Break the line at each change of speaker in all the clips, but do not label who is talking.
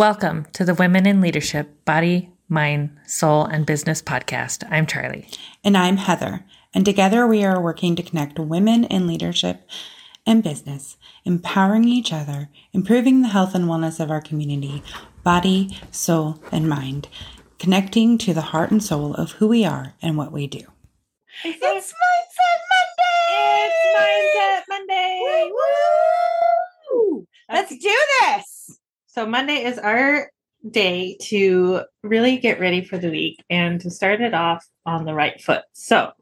Welcome to the Women in Leadership Body, Mind, Soul, and Business podcast. I'm Charlie.
And I'm Heather. And together we are working to connect women in leadership and business, empowering each other, improving the health and wellness of our community, body, soul, and mind, connecting to the heart and soul of who we are and what we do.
It's Mindset Monday!
It's Mindset Monday! Woo! Let's do this!
So, Monday is our day to really get ready for the week and to start it off on the right foot. So,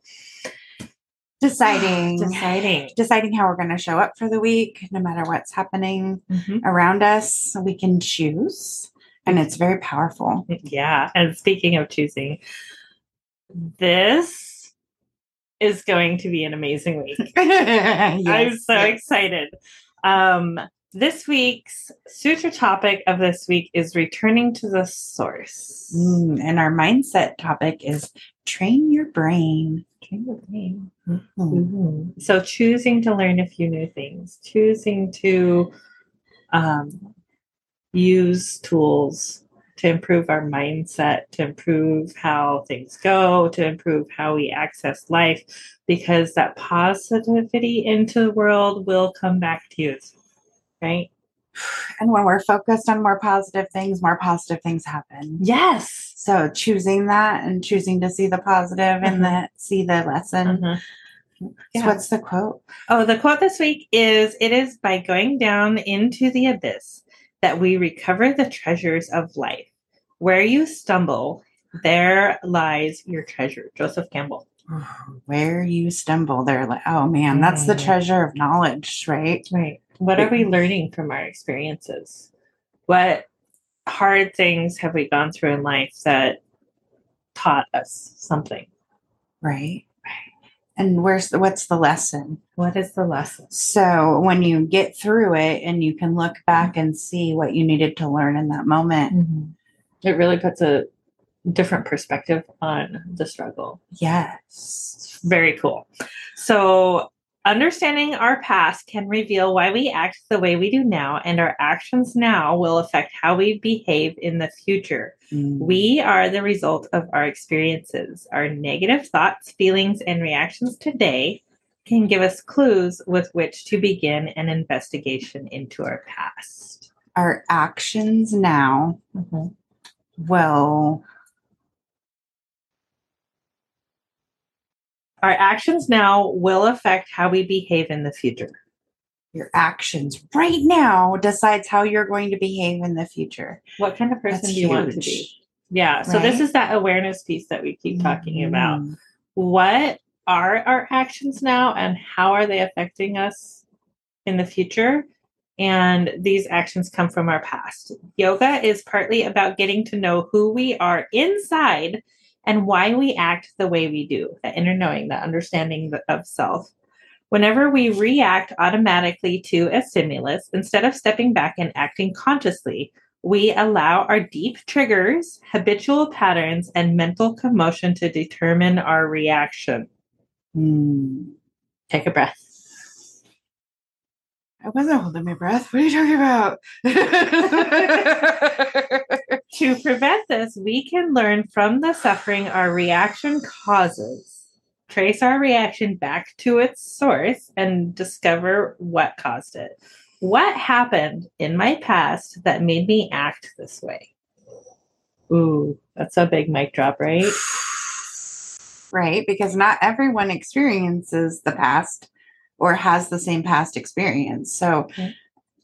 deciding
deciding.
deciding how we're going to show up for the week no matter what's happening
Mhm.
around us we can choose and it's very powerful
Yeah. And speaking of choosing, this is going to be an amazing week. I'm so
yes.
excited. Um, this week's sutra topic of this week is returning to the source.
Mm, and our mindset topic is train your brain
Train your brain.
Mm.
Mhm. So choosing to learn a few new things, choosing to um, use tools to improve our mindset, to improve how things go, to improve how we access life, because that positivity into the world will come back to you, right?
and when we're focused on more positive things more positive things happen
Yes.
so choosing that and choosing to see the positive and the see the lesson
Mhm.
So what's the quote
Oh, the quote this week is It is by going down into the abyss that we recover the treasures of life. Where you stumble, there lies your treasure. Joseph Campbell.
where you stumble they're like oh man that's the
Mm.
treasure of knowledge right
Right. What are we learning from our experiences? What hard things have we gone through in life that taught us something?
right and where's the, what's the lesson
What is the lesson?
so when you get through it and you can look back and see what you needed to learn in that moment mm-hmm.
It really puts a different perspective on the struggle.
yes
Very cool. So, understanding our past can reveal why we act the way we do now, and our actions now will affect how we behave in the future.
Mm.
We are the result of our experiences. Our negative thoughts, feelings, and reactions today can give us clues with which to begin an investigation into our past.
our actions now will
Our actions now will affect how we behave in the future.
your actions right now decides how you're going to behave in the future
What kind of person
That's
do you want to be? Yeah. So this is that awareness piece that we keep talking about.
Mhm.
What are our actions now and how are they affecting us in the future? And these actions come from our past. Yoga is partly about getting to know who we are inside and why we act the way we do, that inner knowing, that understanding of self. Whenever we react automatically to a stimulus, instead of stepping back and acting consciously, we allow our deep triggers, habitual patterns, and mental commotion to determine our reaction.
Mm.
Take a breath.
I wasn't holding my breath. What are you talking about?
To prevent this, we can learn from the suffering our reaction causes, trace our reaction back to its source, and discover what caused it. What happened in my past that made me act this way? Ooh, that's a big mic drop, right?
right? Because not everyone experiences the past or has the same past experience. So
Okay.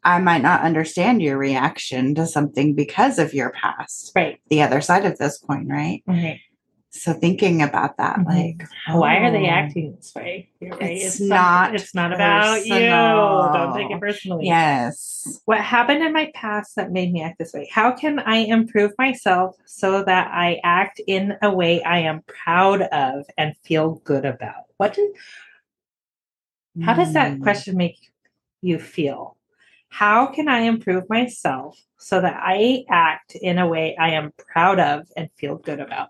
I might not understand your reaction to something because of your past.
Right.
The other side of this coin, right?
Okay.
So thinking about that,
Mhm.
like,
Why are they
oh,
acting this way? You're right.
It's
some-
not
It's not about you. Don't take it personally.
Yes.
What happened in my past that made me act this way? How can I improve myself so that I act in a way I am proud of and feel good about? What does how does that
Mm.
question make you feel? How can I improve myself so that I act in a way I am proud of and feel good about?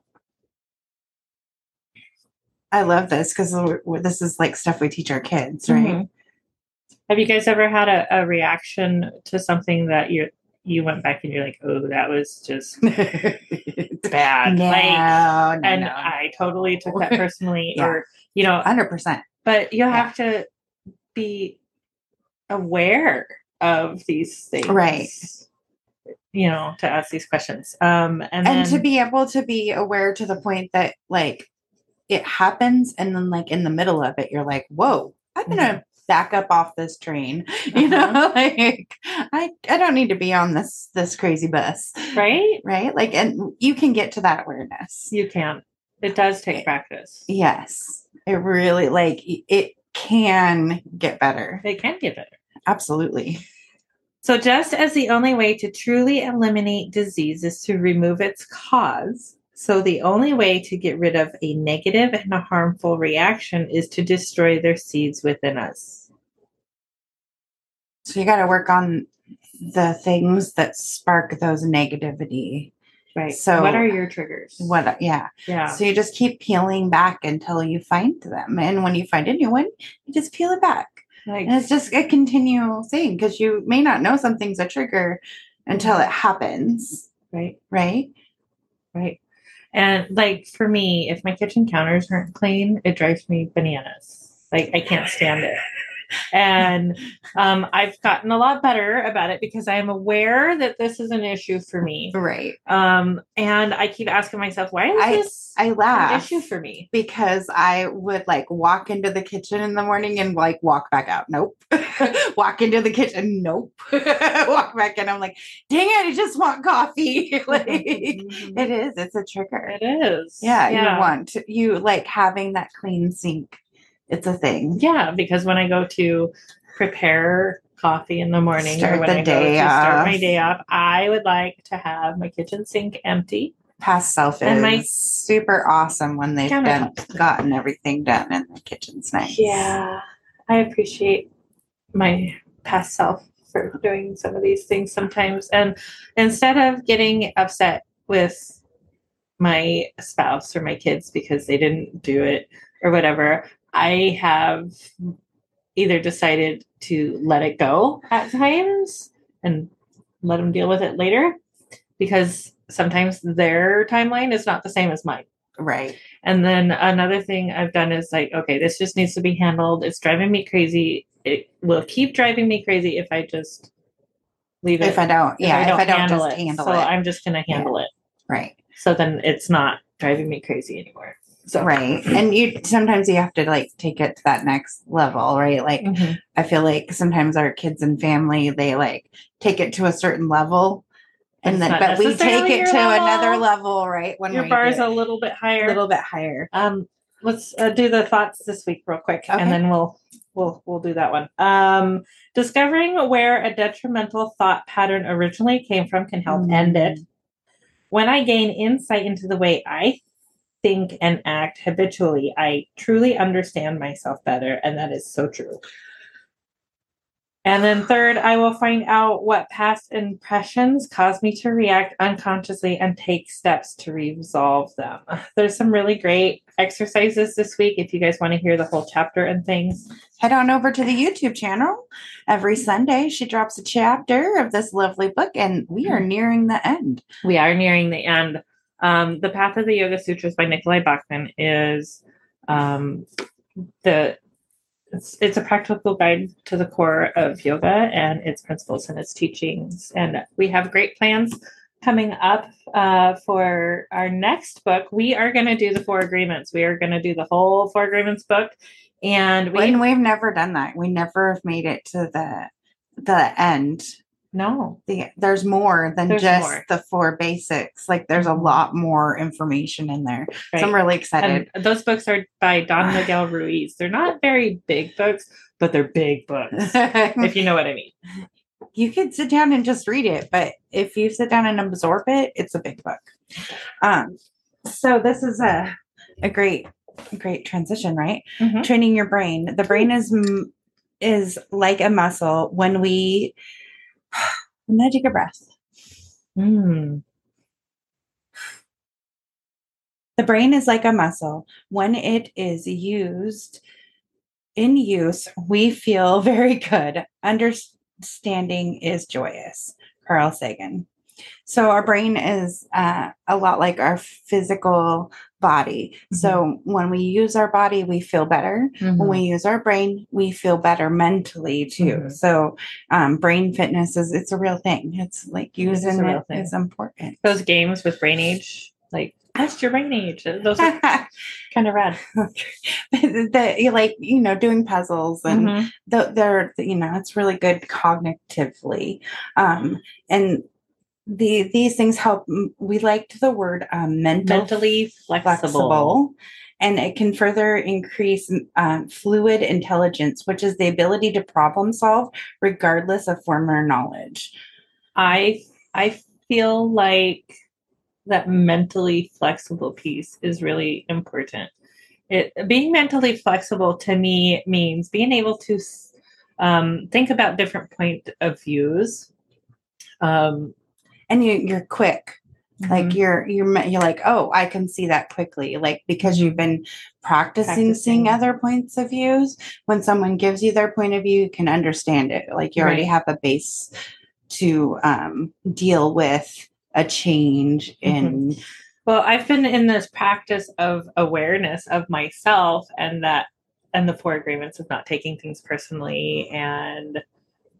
I love this because this is like stuff we teach our kids, right?
Mhm. Have you guys ever had a, a reaction to something that you you went back and you're like, oh, that was just bad.
no,
like,
no,
and
no.
I totally took that personally,
Yeah.
or you know,
100%.
but you have to be aware of these things,
Right.
You know, to ask these questions. Um, and,
And to be able to be aware to the point that like it happens and then like in the middle of it, you're like, whoa, I'm gonna mm-hmm. back up off this train. You uh-huh. know, like I I don't need to be on this this crazy bus.
right,
Right. Like and you can get to that awareness.
you can. It does take eh, practice.
Yes. It really like it can get better.
It can get better.
Absolutely.
So, just as the only way to truly eliminate disease is to remove its cause, so the only way to get rid of a negative and a harmful reaction is to destroy their seeds within us.
So you got to work on the things that spark those negativity.
Right.
So-
what are your triggers?
What yeah.
Yeah.
So you just keep peeling back until you find them. And when you find a new one, you just peel it back.
Like,
And it's just a continual thing because you may not know something's a trigger until it happens.
right.
Right.
Right. And like for me, if my kitchen counters aren't clean, it drives me bananas. Like I can't stand it. And um, I've gotten a lot better about it because I am aware that this is an issue for me.
Right.
Um, and I keep asking myself, why is
I-
this
I
an
laugh
issue for me?
because I would like walk into the kitchen in the morning and like walk back out. Nope. walk into the kitchen. Nope. walk back in. I'm like, dang it, I just want coffee. like
Mhm.
it is. It's a trigger.
It is.
Yeah, you want you like having that clean sink. It's a thing.
Yeah, because when I go to prepare coffee in the morning
Start
or when
the
I go
day
to start my day off, I would like to have my kitchen sink empty.
Past self is
And my
super awesome when they've
countertops.
gotten everything done in the kitchen's nice.
Yeah, I appreciate my past self for doing some of these things sometimes. And instead of getting upset with my spouse or my kids because they didn't do it or whatever, I have either decided to let it go at times and let them deal with it later because sometimes their timeline is not the same as mine.
Right.
And then another thing I've done is like, okay, this just needs to be handled. It's driving me crazy. It will keep driving me crazy if I just leave it.
If I don't, yeah, if I don't, just handle
so
it.
So I'm just gonna handle it.
right.
So then it's not driving me crazy anymore. So
Right. And you sometimes you have to like take it to that next level, right? Like
Mhm.
I feel like sometimes our kids and family they like take it to a certain level and then but we take it to
level.
another level, right? When
your bar is a little bit higher.
a little bit higher.
Um, let's uh, do the thoughts this week real quick,
Okay.
and then we'll we'll we'll do that one. Um, discovering where a detrimental thought pattern originally came from can help end it.
Mm.
When I gain insight into the way I think and act habitually, I truly understand myself better, and that is so true. And then third, I will find out what past impressions caused me to react unconsciously and take steps to resolve them. There's some really great exercises this week if you guys want to hear the whole chapter and things.
Head on over to the YouTube channel. Every Sunday she drops a chapter of this lovely book and we are mm-hmm. nearing the end.
We are nearing the end. Um, the Path of the Yoga Sutras by Nicolai Bachman is um, the it's, it's a practical guide to the core of yoga and its principles and its teachings. And we have great plans coming up uh, for our next book. We are going to do the Four Agreements. We are going to do the whole Four Agreements book, and we
And we've never done that. We never have made it to the the end.
No,
The, there's more than
There's
just
more.
the four basics. Like there's a
Mhm.
lot more information in there.
right?
So I'm really excited.
and those books are by Don Miguel Ruiz. They're not very big books, but they're big books. if you know what I mean.
you could sit down and just read it, but if you sit down and absorb it, it's a big book. Um, so this is a a great great transition, right?
Mhm.
Training your brain. The brain is is like a muscle. When we, I'm gonna take a breath.
Mm.
The brain is like a muscle. When it is used in use, we feel very good. Understanding is joyous. Carl Sagan. So our brain is uh, a lot like our physical body. So when we use our body, we feel better. When
Mhm.
we use our brain, we feel better mentally too.
Mhm.
So um, brain fitness is it's a real thing. It's like using
real
it important.
Those games with brain age, like what's your brain age? Those are kind of rad.
the, like you know doing puzzles and
Mhm.
the, they're you know it's really good cognitively um and the these things help we liked the word um, mental
Mentally flexible.
flexible and it can further increase um, fluid intelligence which is the ability to problem solve regardless of former knowledge
I I feel like that mentally flexible piece is really important. It being mentally flexible to me means being able to um, think about different point of views. Um,
and you, you're quick. Like
mhm.
you're you're you're like oh i can see that quickly like because you've been practicing, seeing other points of views. When someone gives you their point of view you can understand it. Like you already have a base to um, deal with a change in
Well, I've been in this practice of awareness of myself and that and the four agreements of not taking things personally and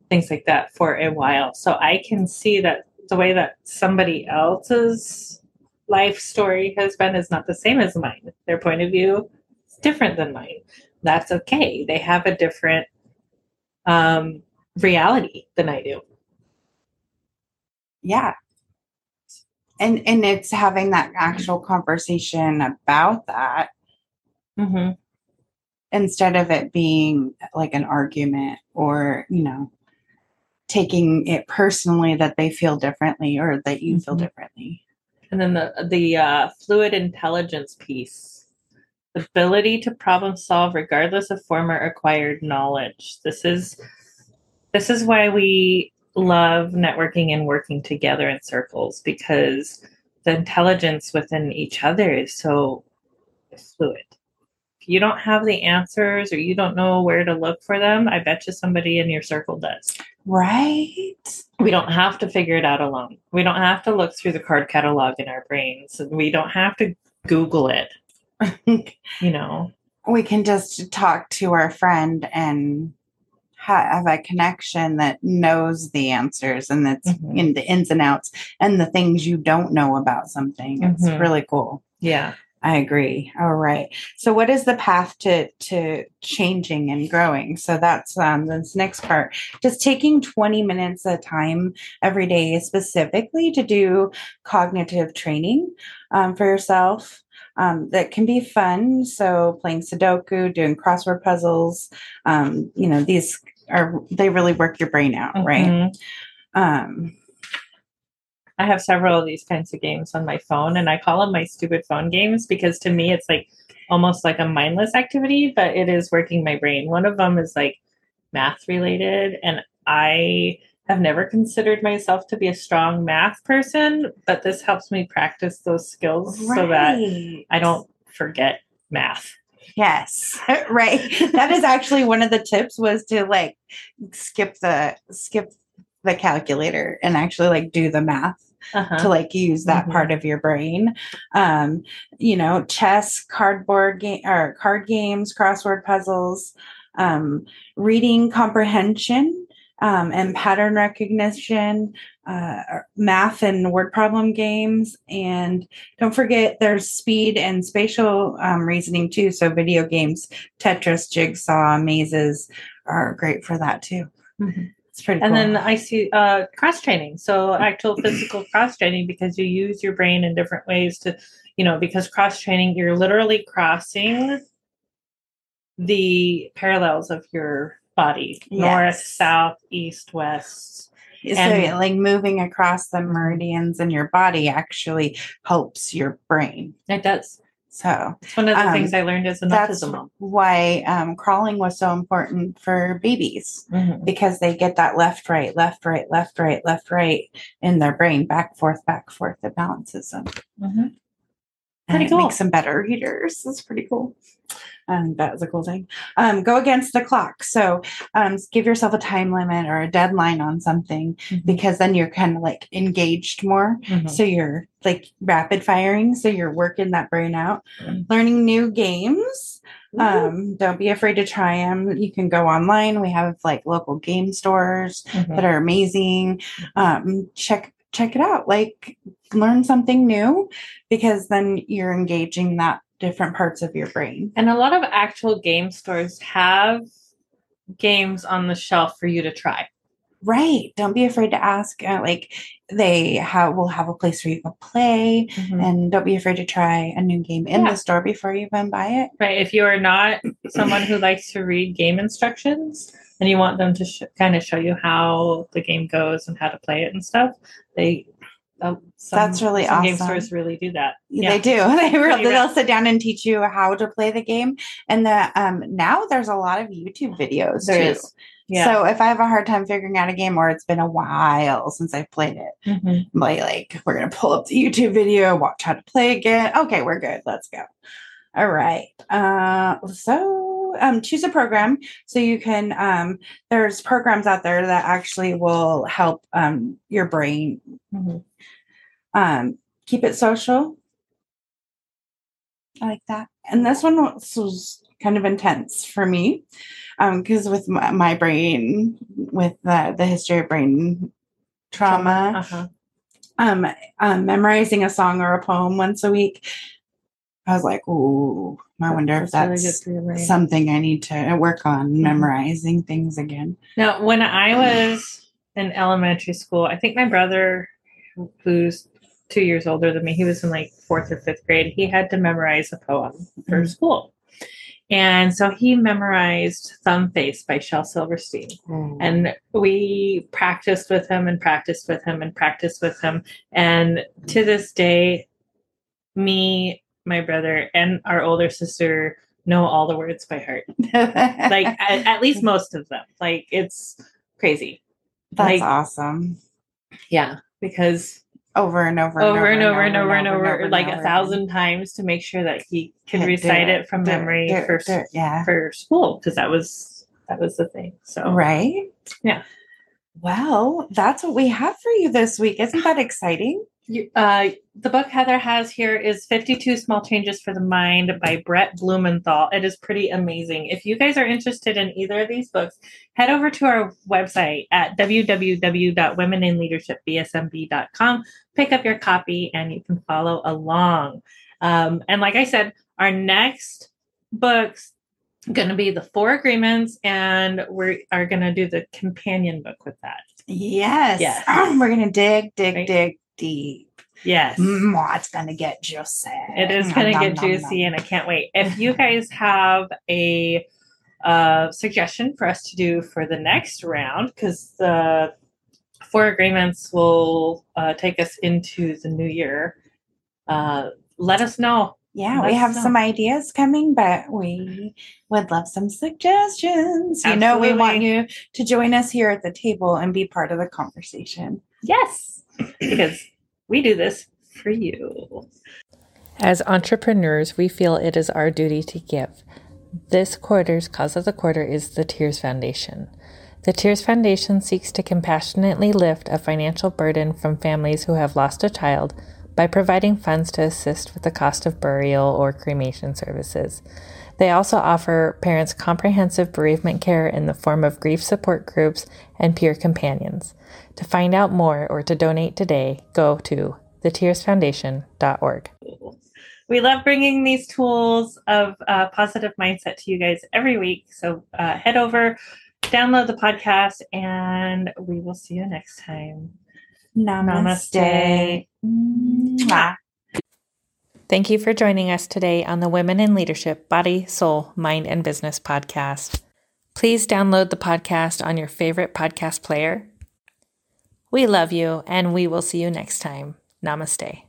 things like that for a while. So I can see that the way that somebody else's life story has been is not the same as mine. Their point of view is different than mine. That's okay. They have a different um, reality than I do.
yeah and and it's having that actual conversation about that
Mm-hmm.
instead of it being like an argument or you know taking it personally that they feel differently or that you feel
Mhm.
differently
And then the the uh, fluid intelligence piece, the ability to problem solve regardless of former acquired knowledge. This is this is why we love networking and working together in circles because the intelligence within each other is so fluid. You don't have the answers or you don't know where to look for them, I bet you somebody in your circle does.
right
We don't have to figure it out alone. We don't have to look through the card catalog in our brains. We don't have to Google it. You know,
we can just talk to our friend and have a connection that knows the answers and that's
Mhm.
in the ins and outs and the things you don't know about something it's
Mhm.
really cool
yeah.
I agree. All right. So, what is the path to to changing and growing? So that's um, this next part. Just taking twenty minutes a time every day, specifically to do cognitive training um, for yourself. Um, that can be fun. So, playing Sudoku, doing crossword puzzles. Um, you know, these are they really work your brain out, right?
Mhm.
Um,
I have several of these kinds of games on my phone, and I call them my stupid phone games because to me it's like almost like a mindless activity, but it is working my brain. One of them is like math related, and I have never considered myself to be a strong math person, but this helps me practice those skills so that. I don't forget math.
Yes, right. That is actually one of the tips was to like skip the skip the calculator and actually like do the math
Uh-huh.
to like use that
Mhm.
part of your brain. Um, you know, chess, cardboard game or card games, crossword puzzles, um, reading comprehension, um, and pattern recognition, uh, math and word problem games, and don't forget there's speed and spatial um, reasoning too. So video games, Tetris, Jigsaw, mazes are great for that too.
Mhm.
It's pretty.
And
cool.
then I see uh, cross training. So actual physical cross training because you use your brain in different ways to, you know, because cross training, you're literally crossing the parallels of your body north, south, east, west.
so
and-
like moving across the meridians in your body actually helps your brain.
It does.
So
It's one of the
Um,
things I learned as an
that's
autism mom.
why um, crawling was so important for babies
Mhm.
because they get that left, right, left, right, left, right, left, right in their brain, back, forth, back, forth. It balances them.
Mhm.
And
Pretty
it
cool.
makes them better readers. That's pretty cool. Um, that was a cool thing. Um, go against the clock. So um, give yourself a time limit or a deadline on something
Mm-hmm.
because then you're kind of like engaged more.
Mhm.
So you're like rapid firing. So you're working that brain out,
Mhm.
learning new games. Um, don't be afraid to try them. You can go online. We have like local game stores
Mhm.
that are amazing. Um, check check it out. Like learn something new because then you're engaging that different parts of your brain.
And a lot of actual game stores have games on the shelf for you to try.
Right. Don't be afraid to ask. Uh, like they have will have a place where you can play, and don't be afraid to try a new game in
Yeah.
the store before you even buy it.
Right. If you are not someone who likes to read game instructions and you want them to sh- kind of show you how the game goes and how to play it and stuff, they some,
That's really
some Game
awesome.
stores really do that.
They do. They really, they'll sit down and teach you how to play the game. And the um now there's a lot of YouTube videos
There
too.
is. Yeah.
So if I have a hard time figuring out a game or it's been a while since I've played it,
Mhm.
I'm like, like we're gonna pull up the YouTube video, watch how to play again. Okay, we're good. Let's go. All right. Uh, so um, choose a program so you can. Um, there's programs out there that actually will help um, your brain
Mhm.
Um, keep it social. I like that. And this one was, kind of intense for me because with my, my brain, with the, the history of brain trauma,
Uh-huh.
um, um, memorizing a song or a poem once a week, I was like, ooh, I wonder if
really
that's
brain.
something I need to work on,
Mhm.
memorizing things again.
Now, when I was in elementary school, I think my brother, who's two years older than me, he was in like fourth or fifth grade. He had to memorize a poem for
Mhm.
school. And so he memorized Thumb Face by Shel Silverstein. And we practiced with him and practiced with him and practiced with him. And to this day, me, my brother, and our older sister know all the words by heart. Like, at, at least most of them. Like, it's crazy.
that's
like-
awesome.
Yeah. Because
Over and over,
over and over and over and over, like a thousand times to make sure that he could recite
it,
from memory for,
yeah.
for school because that was that was the thing. So
Right?
Yeah.
Well, that's what we have for you this week. Isn't that exciting?
You- uh, the book Heather has here is 52 Small Changes for the Mind by Brett Blumenthal. It is pretty amazing. If you guys are interested in either of these books, head over to our website at www.womeninleadershipbsmb.com, pick up your copy, and you can follow along. Um, and like I said, our next books going to be the four agreements and we are going to do the companion book with that
Yes.
Yes.
We're gonna dig, dig,
Right.
dig deep.
yes
Mm, it's gonna get juicy.
It is going to get
nom,
juicy,
nom.
and I can't wait. If you guys have a uh, suggestion for us to do for the next round, because the four agreements will uh, take us into the new year, uh, let us know.
Yeah,
Let
we have
know.
some ideas coming, but we would love some suggestions. You know, we want you to join us here at the table and be part of the conversation.
Yes, because we do this for you. As entrepreneurs, we feel it is our duty to give. This quarter's cause of the quarter is the Tears Foundation. The Tears Foundation seeks to compassionately lift a financial burden from families who have lost a child by providing funds to assist with the cost of burial or cremation services. They also offer parents comprehensive bereavement care in the form of grief support groups and peer companions. To find out more or to donate today, go to thetearsfoundation.org. We love bringing these tools of uh, positive mindset to you guys every week. So uh, head over, download the podcast, and we will see you next time.
Namaste. Mwah.
Thank you for joining us today on the Women in Leadership Body, Soul, Mind, and Business podcast. Please download the podcast on your favorite podcast player. We love you, and we will see you next time. Namaste.